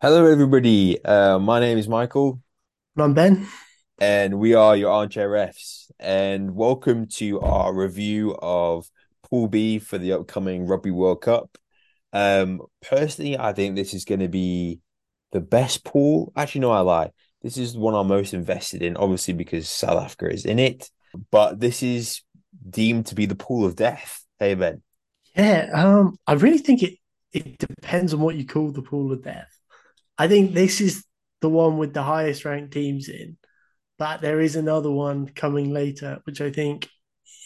Hello, everybody. Uh, my name is Michael, And I'm Ben. and we are your armchair refs. And welcome to our review of Pool B for the upcoming Rugby World Cup. Um, personally, I think this is going to be the best pool. Actually, no, I lie. This is the one I'm most invested in, obviously because South Africa is in it. But this is deemed to be the pool of death. Hey, Ben. Yeah, um, I really think it it depends on what you call the pool of death. I think this is the one with the highest ranked teams in, but there is another one coming later, which I think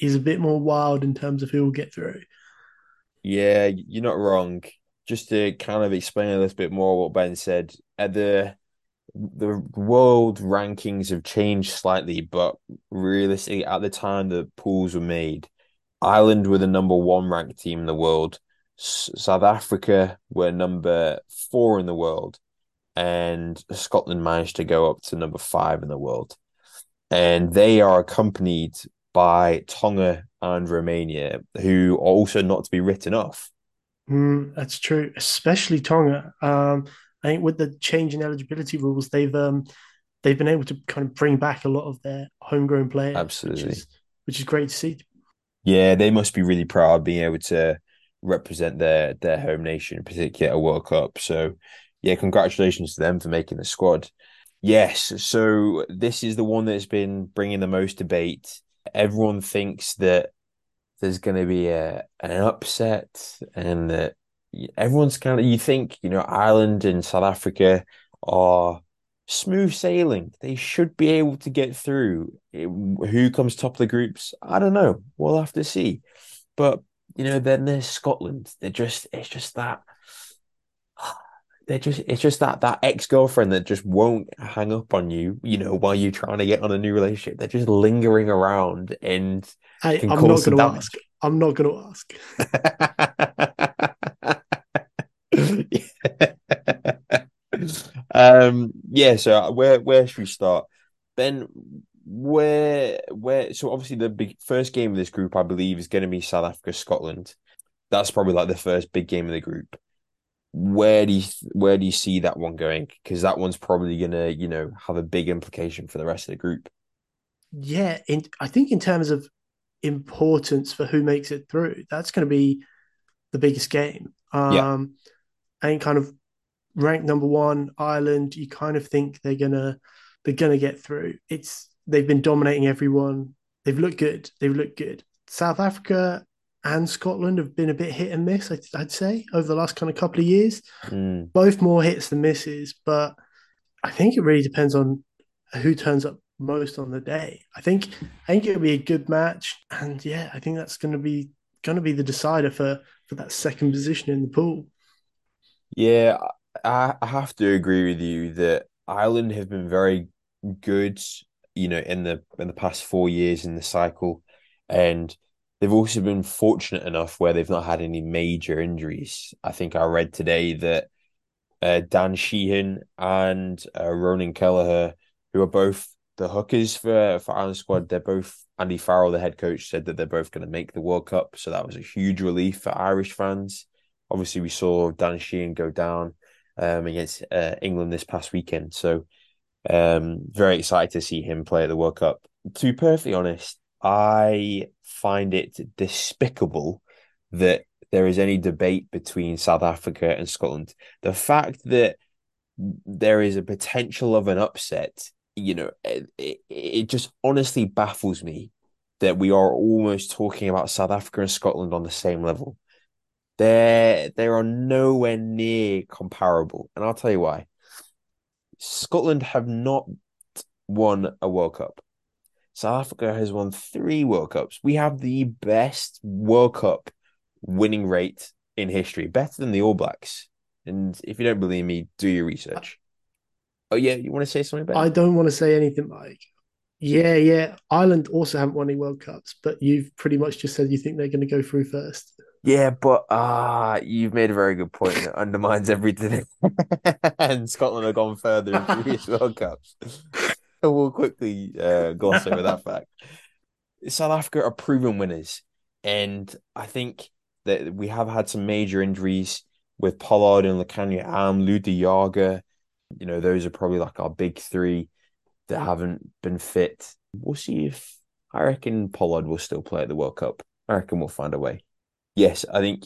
is a bit more wild in terms of who will get through. Yeah, you're not wrong. Just to kind of explain a little bit more what Ben said, at the the world rankings have changed slightly, but realistically, at the time the pools were made, Ireland were the number one ranked team in the world. S- South Africa were number four in the world, and Scotland managed to go up to number five in the world. And they are accompanied by Tonga and Romania, who are also not to be written off. Mm, that's true, especially Tonga. Um, I think with the change in eligibility rules, they've um, they've been able to kind of bring back a lot of their homegrown players, which Absolutely. is which is great to see. Yeah, they must be really proud being able to represent their their home nation, particularly at a World Cup. So, yeah, congratulations to them for making the squad. Yes, so this is the one that's been bringing the most debate. Everyone thinks that there's going to be a an upset, and that everyone's kind of you think you know Ireland and South Africa are smooth sailing. They should be able to get through. It- who comes top of the groups? I don't know. We'll have to see. But you know, then there's Scotland. They're just it's just that they're just it's just that that ex-girlfriend that just won't hang up on you, you know, while you're trying to get on a new relationship. They're just lingering around and I, I'm not going to ask. I'm not going to ask. Um, yeah, so where where should we start? Ben, where where so obviously the big first game of this group, I believe, is going to be South Africa, Scotland. That's probably like the first big game of the group. Where do you where do you see that one going? Because that one's probably gonna, you know, have a big implication for the rest of the group. Yeah, in, I think in terms of importance for who makes it through, that's going to be the biggest game. Yeah. Um, and kind of ranked number one, Ireland. You kind of think they're gonna they're gonna get through. It's they've been dominating everyone. They've looked good. They've looked good. South Africa and Scotland have been a bit hit and miss. I'd, I'd say over the last kind of couple of years, Mm. both more hits than misses. But I think it really depends on who turns up most on the day. I think I think it'll be a good match, and yeah, I think that's going to be going to be the decider for for that second position in the pool. Yeah, I, I have to agree with you that Ireland have been very good, you know, in the in the past four years in the cycle, and they've also been fortunate enough where they've not had any major injuries. I think I read today that uh, Dan Sheehan and uh, Ronan Kelleher, who are both the hookers for for Ireland squad, they're both Andy Farrell, the head coach, said that they're both going to make the World Cup, so that was a huge relief for Irish fans. Obviously, we saw Dan Sheehan go down um, against uh, England this past weekend, so um, very excited to see him play at the World Cup. To be perfectly honest, I find it despicable that there is any debate between South Africa and Scotland. The fact that there is a potential of an upset, you know, it, it, just honestly baffles me that we are almost talking about South Africa and Scotland on the same level. They're they are nowhere near comparable, and I'll tell you why. Scotland have not won a World Cup. South Africa has won three World Cups. We have the best World Cup winning rate in history, better than the All Blacks. And if you don't believe me, do your research. Oh yeah, you want to say something, Ben? I don't want to say anything like, yeah, yeah. Ireland also haven't won any World Cups, but you've pretty much just said you think they're going to go through first. Yeah, but ah, you've made a very good point that undermines everything. And Scotland have gone further in previous World Cups. We'll quickly uh, gloss over that fact. South Africa are proven winners, and I think that we have had some major injuries. with Pollard and Lukhanyo Am, Lood de You know, those are probably like our big three that haven't been fit. We'll see if I reckon Pollard will still play at the World Cup. I reckon we'll find a way. Yes, I think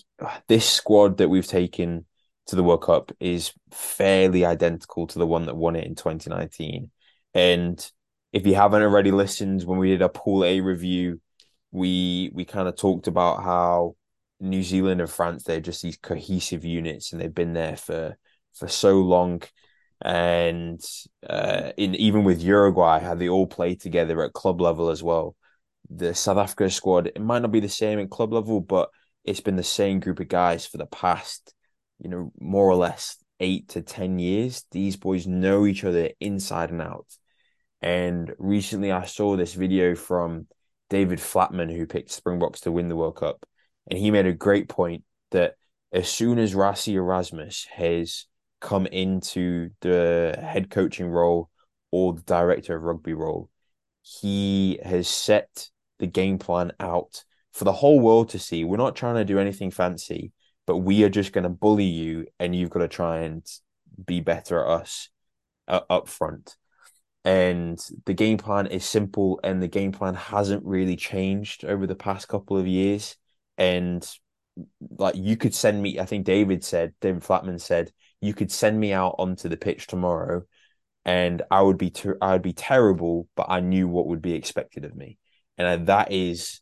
this squad that we've taken to the World Cup is fairly identical to the one that won it in 2019. And if you haven't already listened, when we did a Pool A review, we we kind of talked about how New Zealand and France they're just these cohesive units and they've been there for for so long. And uh, in even with Uruguay, how they all play together at club level as well. The South Africa squad, it might not be the same at club level, but it's been the same group of guys for the past, you know, more or less eight to ten years. These boys know each other inside and out. And recently I saw this video from David Flatman, who picked Springboks to win the World Cup. And he made a great point that as soon as Rassie Erasmus has come into the head coaching role or the director of rugby role, he has set the game plan out for the whole world to see. We're not trying to do anything fancy, but we are just going to bully you, and you've got to try and be better at us uh, up front and the game plan is simple and the game plan hasn't really changed over the past couple of years. And like you could send me i think david said david flatman said you could send me out onto the pitch tomorrow and i would be ter- i would be terrible but i knew what would be expected of me. And that is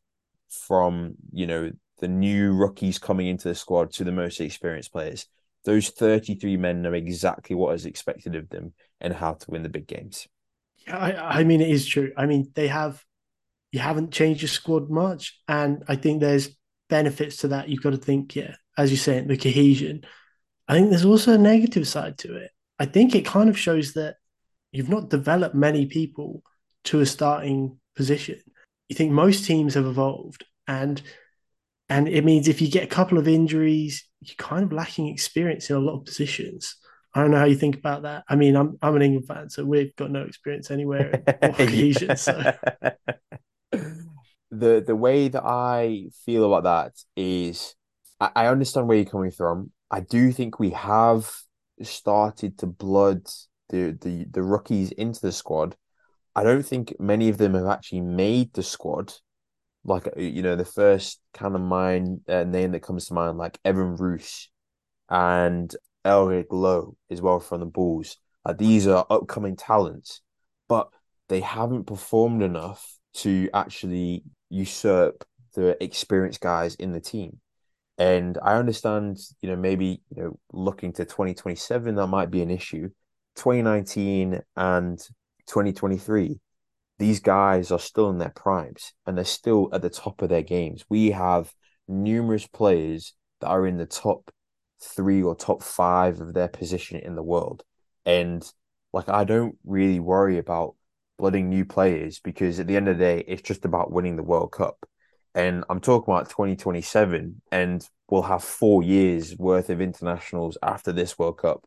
from you know the new rookies coming into the squad to the most experienced players. Those 33 men know exactly what is expected of them and how to win the big games I, I mean, it is true. I mean, they have you haven't changed your squad much, and I think there's benefits to that. You've got to think, yeah, as you say, the cohesion. I think there's also a negative side to it. I think it kind of shows that you've not developed many people to a starting position. You think most teams have evolved, and and it means if you get a couple of injuries, you're kind of lacking experience in a lot of positions. I don't know how you think about that. I mean, I'm I'm an England fan, so we've got no experience anywhere in So. the the way that I feel about that is I, I understand where you're coming from. I do think we have started to blood the, the the rookies into the squad. I don't think many of them have actually made the squad. Like you know, the first kind of mind uh, name that comes to mind, like Evan Roos and Elrigh Louw as well from the Bulls. Like these are upcoming talents, but they haven't performed enough to actually usurp the experienced guys in the team. And I understand, you know, maybe you know, looking to 2027, that might be an issue. 2019 and 2023, these guys are still in their primes and they're still at the top of their games. We have numerous players that are in the top three or top five of their position in the world. And like, I don't really worry about blooding new players because at the end of the day, it's just about winning the World Cup. And I'm talking about 2027, and we'll have four years worth of internationals after this World Cup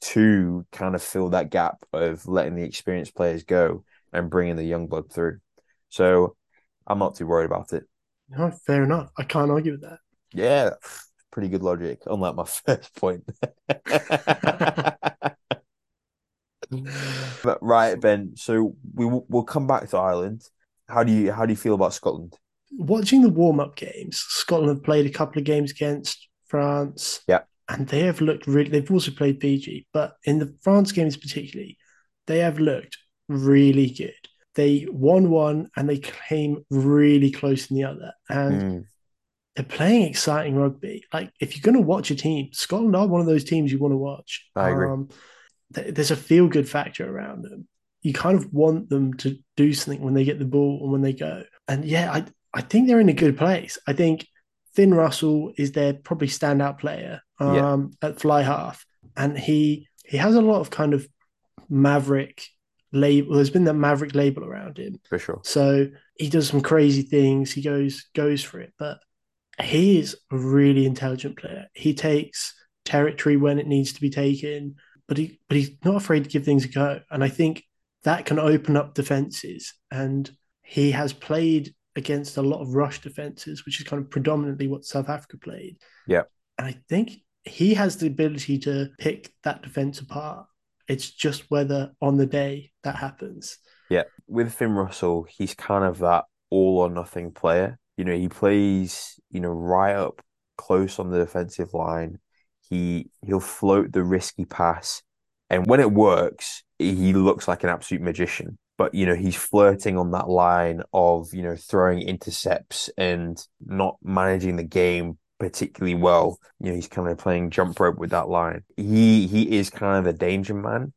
to kind of fill that gap of letting the experienced players go and bringing the young blood through. So I'm not too worried about it. No, fair enough. I can't argue with that. Yeah, pretty good logic, unlike my first point. but right, Ben. So we will, we'll come back to Ireland. How do you how do you feel about Scotland? Watching the warm up games, Scotland have played a couple of games against France. Yeah, and they have looked really. They've also played Fiji, but in the France games particularly, they have looked really good. They won one and they came really close in the other, and mm they're playing exciting rugby. Like if you're going to watch a team, Scotland are one of those teams you want to watch. I agree. Um, th- there's a feel good factor around them. You kind of want them to do something when they get the ball and when they go. And yeah, I I think they're in a good place. I think Finn Russell is their probably standout player um, yeah. at fly half, and he he has a lot of kind of maverick label. There's been that maverick label around him for sure. So he does some crazy things. He goes goes for it, but he is a really intelligent player. He takes territory when it needs to be taken, but he but he's not afraid to give things a go. And I think that can open up defenses. And he has played against a lot of rush defenses, which is kind of predominantly what South Africa played. Yeah. And I think he has the ability to pick that defense apart. It's just whether on the day that happens. Yeah, with Finn Russell, he's kind of that all or nothing player. You know, he plays, you know, right up close on the defensive line. He he'll float the risky pass, and when it works, he looks like an absolute magician. But you know, he's flirting on that line of you know throwing intercepts and not managing the game particularly well. You know, he's kind of playing jump rope with that line. He he is kind of a danger man.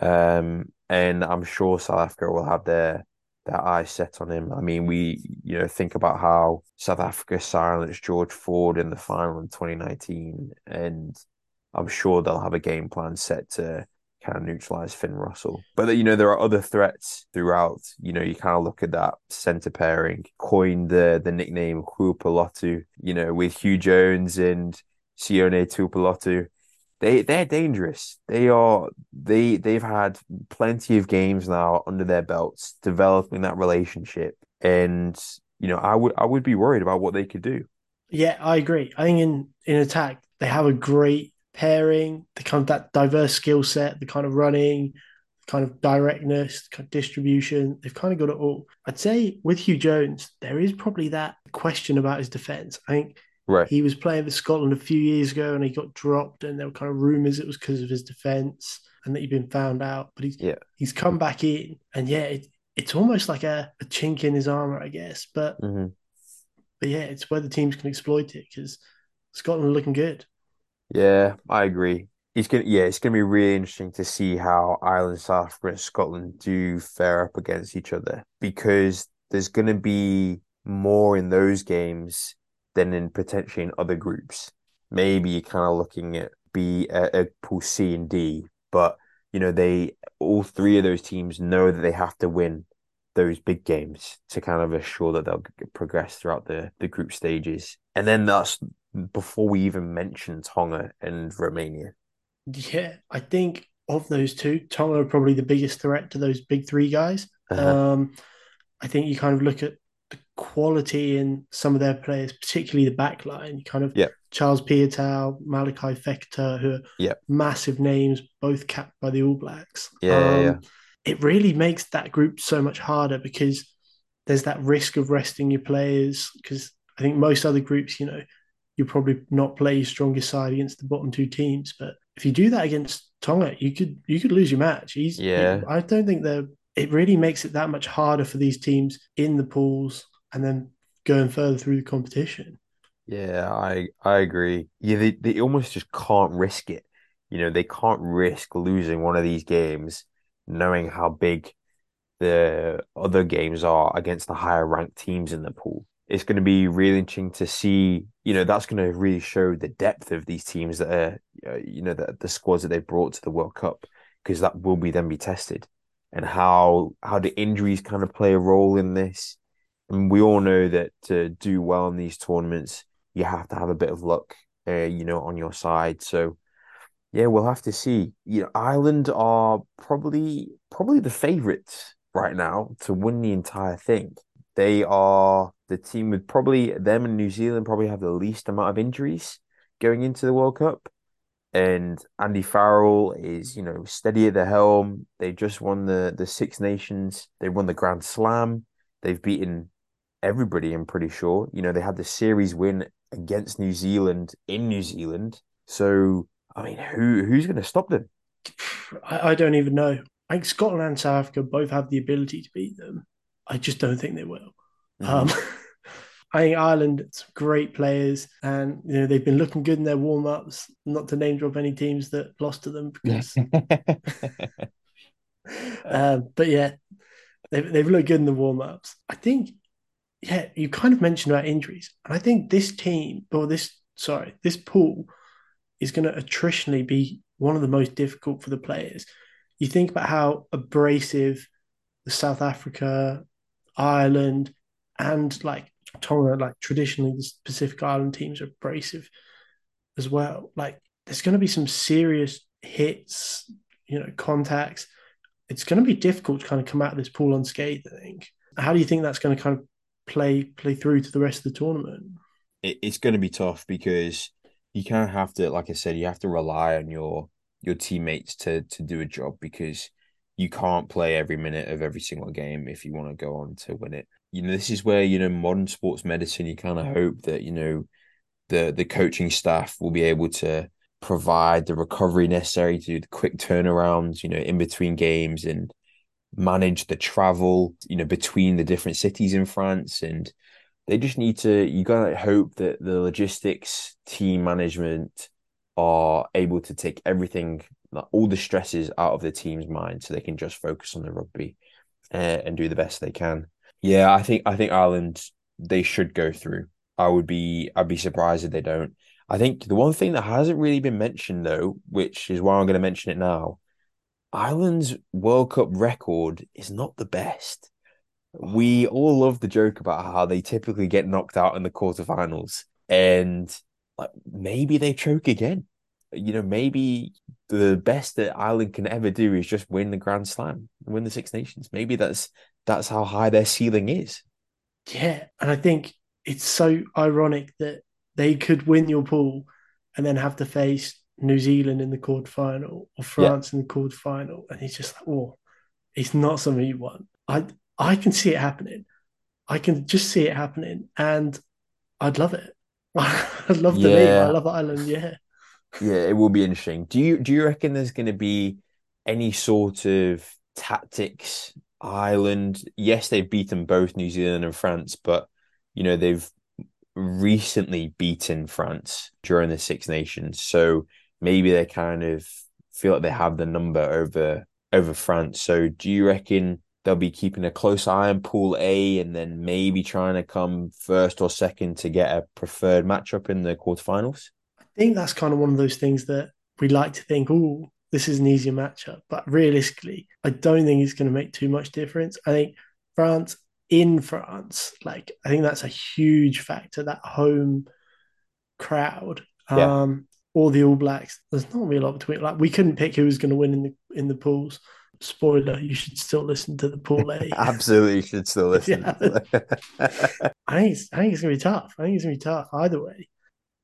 Um, and I'm sure South Africa will have their their eyes set on him. I mean, we you know think about how South Africa silenced George Ford in the final in 2019, and I'm sure they'll have a game plan set to kind of neutralize Finn Russell. But you know, there are other threats throughout. You know, you kind of look at that center pairing, coined the the nickname Huwipulotu, you know, with Huw Jones and Sione Tuipulotu. They they're dangerous. They are they they've had plenty of games now under their belts, developing that relationship. And, you know, I would I would be worried about what they could do. Yeah, I agree. I think in in attack they have a great pairing, the kind of that diverse skill set, the kind of running, kind of directness, kind of distribution. They've kind of got it all. I'd say with Huw Jones, there is probably that question about his defense. I think right. he was playing for Scotland a few years ago and he got dropped, and there were kind of rumours it was because of his defense and that he'd been found out. But he's yeah. he's come back in, and yeah, it, it's almost like a, a, chink in his armor, I guess. But mm-hmm. but yeah, it's where the teams can exploit it because Scotland are looking good. Yeah, I agree. It's gonna yeah, it's gonna be really interesting to see how Ireland, South Africa, and Scotland do fare up against each other because there's gonna be more in those games than in potentially in other groups. Maybe you're kind of looking at B uh, uh, pool C and D, but you know they all three of those teams know that they have to win those big games to kind of assure that they'll progress throughout the the group stages. And then that's before we even mention Tonga and Romania. Yeah, I think of those two, Tonga are probably the biggest threat to those big three guys. Uh-huh. Um, I think you kind of look at quality in some of their players, particularly the back line. Kind of yeah. Charles Piutau, Malakai Fekitoa, who are yeah. massive names, both capped by the All Blacks. Yeah, um, yeah, yeah. It really makes that group so much harder because there's that risk of resting your players. Because I think most other groups, you know, you probably not play your strongest side against the bottom two teams. But if you do that against Tonga, you could you could lose your match. He's, yeah, I don't think they're. It really makes it that much harder for these teams in the pools and then going further through the competition. Yeah, I I agree. Yeah, they, they almost just can't risk it. You know, they can't risk losing one of these games, knowing how big the other games are against the higher ranked teams in the pool it's going to be really interesting to see. You know, that's going to really show the depth of these teams that are, uh, you know, the, the squads that they brought to the World Cup, because that will be then be tested, and how how the injuries kind of play a role in this. And we all know that to do well in these tournaments, you have to have a bit of luck, uh, you know, on your side. So, yeah, we'll have to see. You know, Ireland are probably probably the favourites right now to win the entire thing. They are the team with probably them and New Zealand probably have the least amount of injuries going into the World Cup. And Andy Farrell is, you know, steady at the helm. They just won the the Six Nations. They won the Grand Slam. They've beaten everybody. I'm pretty sure. You know, they had the series win against New Zealand in New Zealand. So, I mean, who who's going to stop them? I, I don't even know. I think Scotland and South Africa both have the ability to beat them. I just don't think they will. Mm-hmm. Um, I think Ireland, some great players, and you know they've been looking good in their warm ups. Not to name drop any teams that lost to them, because. um, but yeah, they've they've looked good in the warm ups. I think, yeah, you kind of mentioned about injuries, and I think this team or this sorry this pool is going to attritionally be one of the most difficult for the players. You think about how abrasive the South Africa, Ireland, and like Tonga, like traditionally the Pacific Island teams are abrasive as well. Like there's going to be some serious hits, you know, contacts. It's going to be difficult to kind of come out of this pool unscathed. I think. How do you think that's going to kind of play play through to the rest of the tournament? It's going to be tough because you kind of have to, like I said, you have to rely on your your teammates to to do a job because you can't play every minute of every single game if you want to go on to win it. You know, this is where, you know, modern sports medicine, you kind of hope that, you know, the the coaching staff will be able to provide the recovery necessary to do the quick turnarounds, you know, in between games and manage the travel, you know, between the different cities in France. And they just need to, you gotta hope that the logistics team management are able to take everything, like all the stresses out of the team's mind so they can just focus on the rugby uh, and do the best they can. Yeah, I think I think Ireland they should go through. I would be I'd be surprised if they don't. I think the one thing that hasn't really been mentioned though, which is why I'm going to mention it now, Ireland's World Cup record is not the best. We all love the joke about how they typically get knocked out in the quarterfinals, and like maybe they choke again. You know, maybe the best that Ireland can ever do is just win the Grand Slam, win the Six Nations. Maybe that's that's how high their ceiling is. Yeah, and I think it's so ironic that they could win your pool and then have to face New Zealand in the quarter final or France yeah. in the quarter final, and it's just like, oh, it's not something you want. I I can see it happening. I can just see it happening, and I'd love it. I'd love the yeah. I love Ireland. Yeah, yeah, it will be interesting. Do you do you reckon there's going to be any sort of tactics? Ireland, yes, they've beaten both New Zealand and France, but you know they've recently beaten France during the Six Nations, so maybe they kind of feel like they have the number over over France. So, do you reckon they'll be keeping a close eye on Pool A and then maybe trying to come first or second to get a preferred matchup in the quarterfinals? I think that's kind of one of those things that we like to think, oh, this is an easier matchup. But realistically, I don't think it's going to make too much difference. I think France in France, like I think that's a huge factor. That home crowd, yeah. um, or the All Blacks. There's not really a lot between. Like we couldn't pick who was going to win in the in the pools. Spoiler: you should still listen to the pool A. Absolutely, you should still listen. I think it's, I think it's gonna be tough. I think it's gonna be tough either way.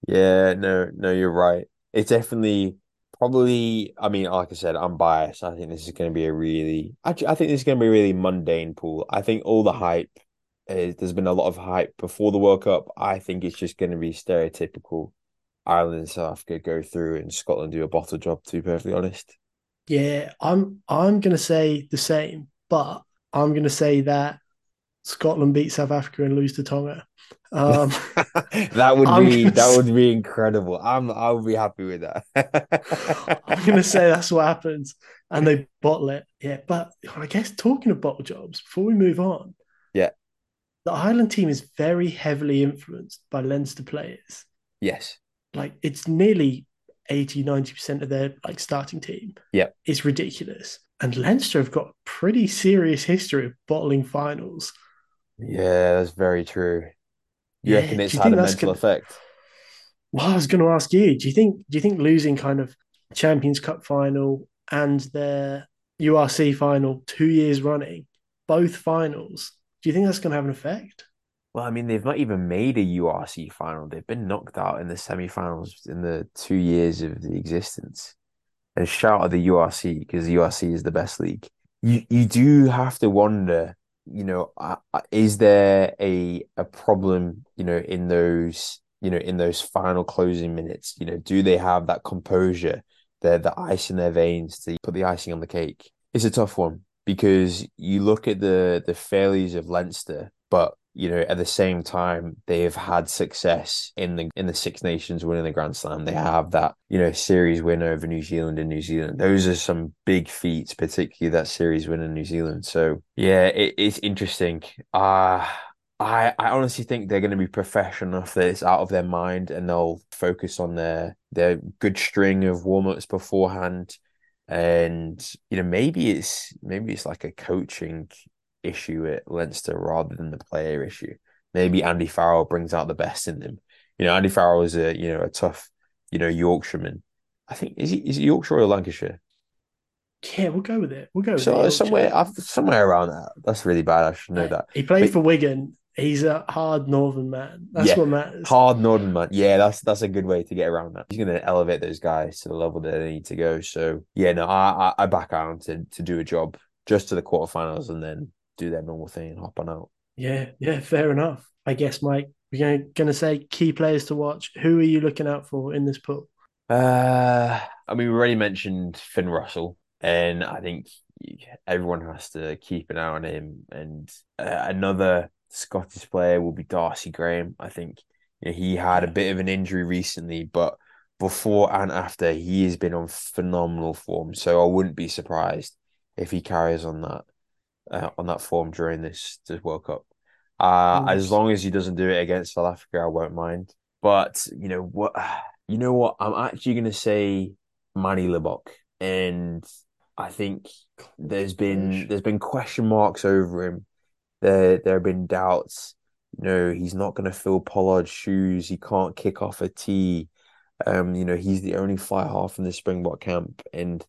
Yeah, no, no, you're right. It definitely probably. I mean, like I said, I'm biased. I think this is going to be a really. Actually, I think this is going to be a really mundane pool. I think all the mm. hype. Is, there's been a lot of hype before the World Cup. I think it's just going to be stereotypical. Ireland and South Africa go through, and Scotland do a bottle job. To be perfectly honest. Yeah, I'm. I'm going to say the same, but I'm going to say that Scotland beat South Africa and lose to Tonga. Um, that would I'm be that say, would be incredible. I'm I would be happy with that. I'm gonna say that's what happens, and they bottle it. Yeah, but I guess talking of bottle jobs, before we move on, yeah, the Ireland team is very heavily influenced by Leinster players. Yes, like it's nearly 80 90 percent of their like starting team. Yeah, it's ridiculous. And Leinster have got a pretty serious history of bottling finals. Yeah, that's very true. You yeah, reckon it's had a mental gonna... effect? Well, I was going to ask you. Do you think? Do you think losing kind of Champions Cup final and their URC final two years running, both finals, do you think that's going to have an effect? Well, I mean, they've not even made a URC final. They've been knocked out in the semi-finals in the two years of the existence. And shout at the URC because the URC is the best league. You you do have to wonder you know, is there a a problem, you know, in those, you know, in those final closing minutes? You know, do they have that composure, the the ice in their veins to put the icing on the cake? It's a tough one because you look at the the failures of Leinster, but you know, at the same time, they have had success in the in the Six Nations winning the Grand Slam. They have that, you know, series win over New Zealand in New Zealand. Those are some big feats, particularly that series win in New Zealand. So yeah, it, it's interesting. Uh I, I honestly think they're going to be professional enough that it's out of their mind and they'll focus on their their good string of warm ups beforehand. And you know, maybe it's maybe it's like a coaching issue at Leinster rather than the player issue. Maybe Andy Farrell brings out the best in them. You know, Andy Farrell is a you know a tough you know Yorkshireman. I think is he is he Yorkshire or Lancashire? Yeah, we'll go with it. We'll go with so, it. somewhere somewhere around that. That's really bad. I should know that. He played but, for Wigan He's a hard northern man. That's Yeah. what matters. Hard Northern man. Yeah, that's that's a good way to get around that. He's going to elevate those guys to the level that they need to go. So yeah, no, I I, I back Ireland to to do a job just to the quarterfinals and then do their normal thing and hop on out. Yeah, yeah, fair enough. I guess, Mike, we're going to say key players to watch. Who are you looking out for in this pool? Uh, I mean, we already mentioned Finn Russell, and I think everyone has to keep an eye on him. And uh, another Scottish player will be Darcy Graham. I think you know, he had a bit of an injury recently, but before and after, he has been on phenomenal form. So I wouldn't be surprised if he carries on that uh, on that form during this, this World Cup. Uh, Nice. as long as he doesn't do it against South Africa, I won't mind. But you know what? You know what? I'm actually going to say Manny Libbok, and I think there's been there's been question marks over him. There there have been doubts. You know, he's not going to fill Pollard's shoes. He can't kick off a tee. Um, you know, he's the only fly half in the Springbok camp, and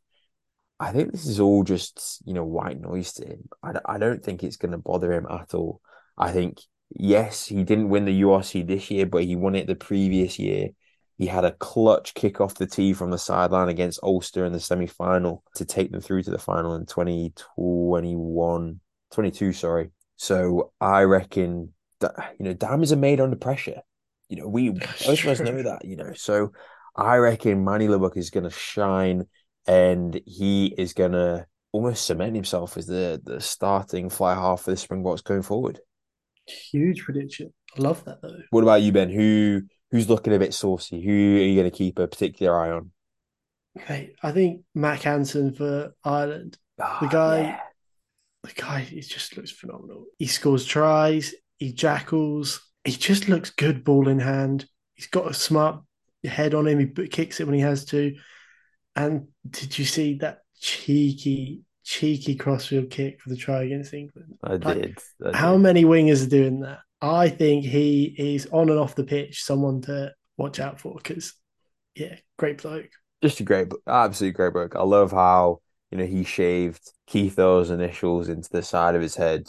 I think this is all just, you know, white noise to him. I, I don't think it's going to bother him at all. I think, yes, he didn't win the URC this year, but he won it the previous year. He had a clutch kick off the tee from the sideline against Ulster in the semi final to take them through to the final in 2021, 22, sorry. So I reckon that, you know, diamonds are made under pressure. You know, we both of us know that, you know. So I reckon Manny Libbok is going to shine and he is going to almost cement himself as the, the starting fly half for the Springboks going forward. Huge prediction. I love that though. What about you, Ben? Who who's looking a bit saucy? Who are you going to keep a particular eye on? Mate, I think Mack Hansen for Ireland. Ah, The guy- yeah. The guy, he just looks phenomenal. He scores tries, he jackals, he just looks good ball in hand. He's got a smart head on him. He kicks it when he has to. And did you see that cheeky, cheeky crossfield kick for the try against England? I Like, did. I How did. many wingers are doing that? I think he is on and off the pitch, someone to watch out for because, yeah, great bloke. Just a great, absolutely great book. I love how you know he shaved Keith Earls' initials into the side of his head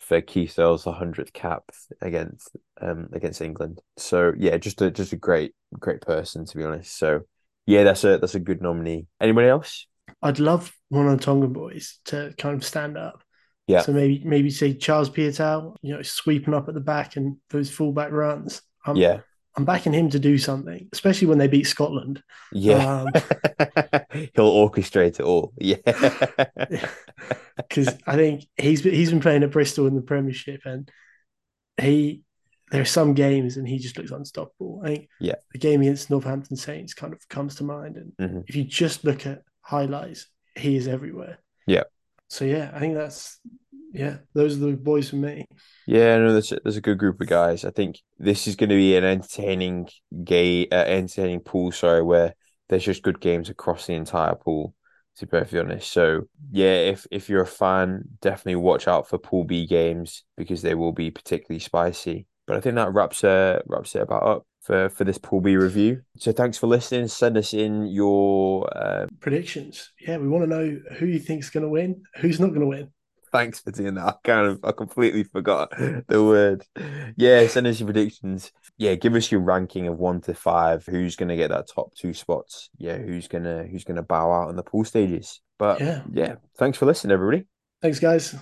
for Keith Earls' 100th cap against um against England. So yeah, just a just a great great person to be honest. So yeah, that's a that's a good nominee. Anybody else? I'd love one of the Tongan boys to kind of stand up. Yeah. So maybe maybe say Charles Piutau, you know, sweeping up at the back and those fullback runs. I'm, Yeah, I'm backing him to do something, especially when they beat Scotland. yeah. Um, He'll orchestrate it all. Yeah, because I think he's he's been playing at Bristol in the Premiership, and he there are some games and he just looks unstoppable. I think Yeah. the game against Northampton Saints kind of comes to mind, and Mhm. if you just look at highlights, he is everywhere. Yeah. So yeah, I think that's yeah, those are the boys for me. Yeah, no, there's a, there's a good group of guys. I think this is going to be an entertaining gay, uh, entertaining pool. Sorry, where there's just good games across the entire pool. To be perfectly honest, so yeah, if if you're a fan, definitely watch out for Pool B games because they will be particularly spicy. But I think that wraps uh wraps it about up for for this Pool B review. So thanks for listening. Send us in your uh, Predictions. Yeah, we want to know who you think's going to win, who's not going to win. Thanks for doing that. I kind of I completely forgot the word. Yeah, send us your predictions. Yeah, give us your ranking of one to five. Who's gonna get that top two spots? Yeah, who's gonna who's gonna bow out in the pool stages? But Yeah. yeah, thanks for listening, everybody. Thanks, guys.